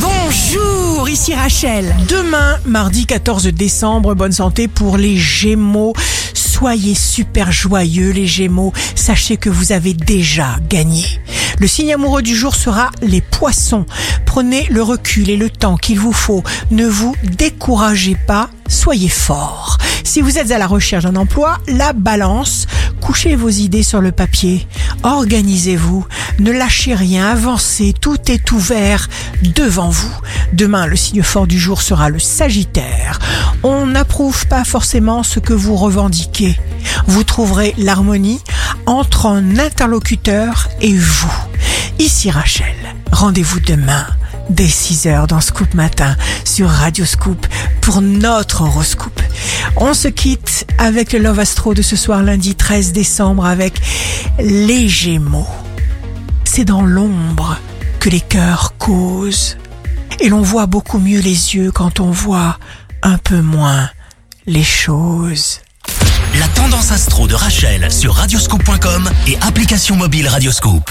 Bonjour, ici Rachel. Demain, mardi 14 décembre, bonne santé pour les Gémeaux. Soyez super joyeux les Gémeaux, sachez que vous avez déjà gagné. Le signe amoureux du jour sera les poissons. Prenez le recul et le temps qu'il vous faut. Ne vous découragez pas, soyez fort. Si vous êtes à la recherche d'un emploi, la balance, couchez vos idées sur le papier. Organisez-vous, ne lâchez rien, avancez, tout est ouvert devant vous. Demain, le signe fort du jour sera le Sagittaire. On n'approuve pas forcément ce que vous revendiquez. Vous trouverez l'harmonie entre un interlocuteur et vous. Ici Rachel, rendez-vous demain dès 6h dans Scoop Matin sur Radio Scoop pour notre horoscope. On se quitte avec le Love Astro de ce soir lundi 13 décembre avec les Gémeaux. C'est dans l'ombre que les cœurs causent. Et l'on voit beaucoup mieux les yeux quand on voit un peu moins les choses. La tendance astro de Rachel sur radioscope.com et application mobile Radioscope.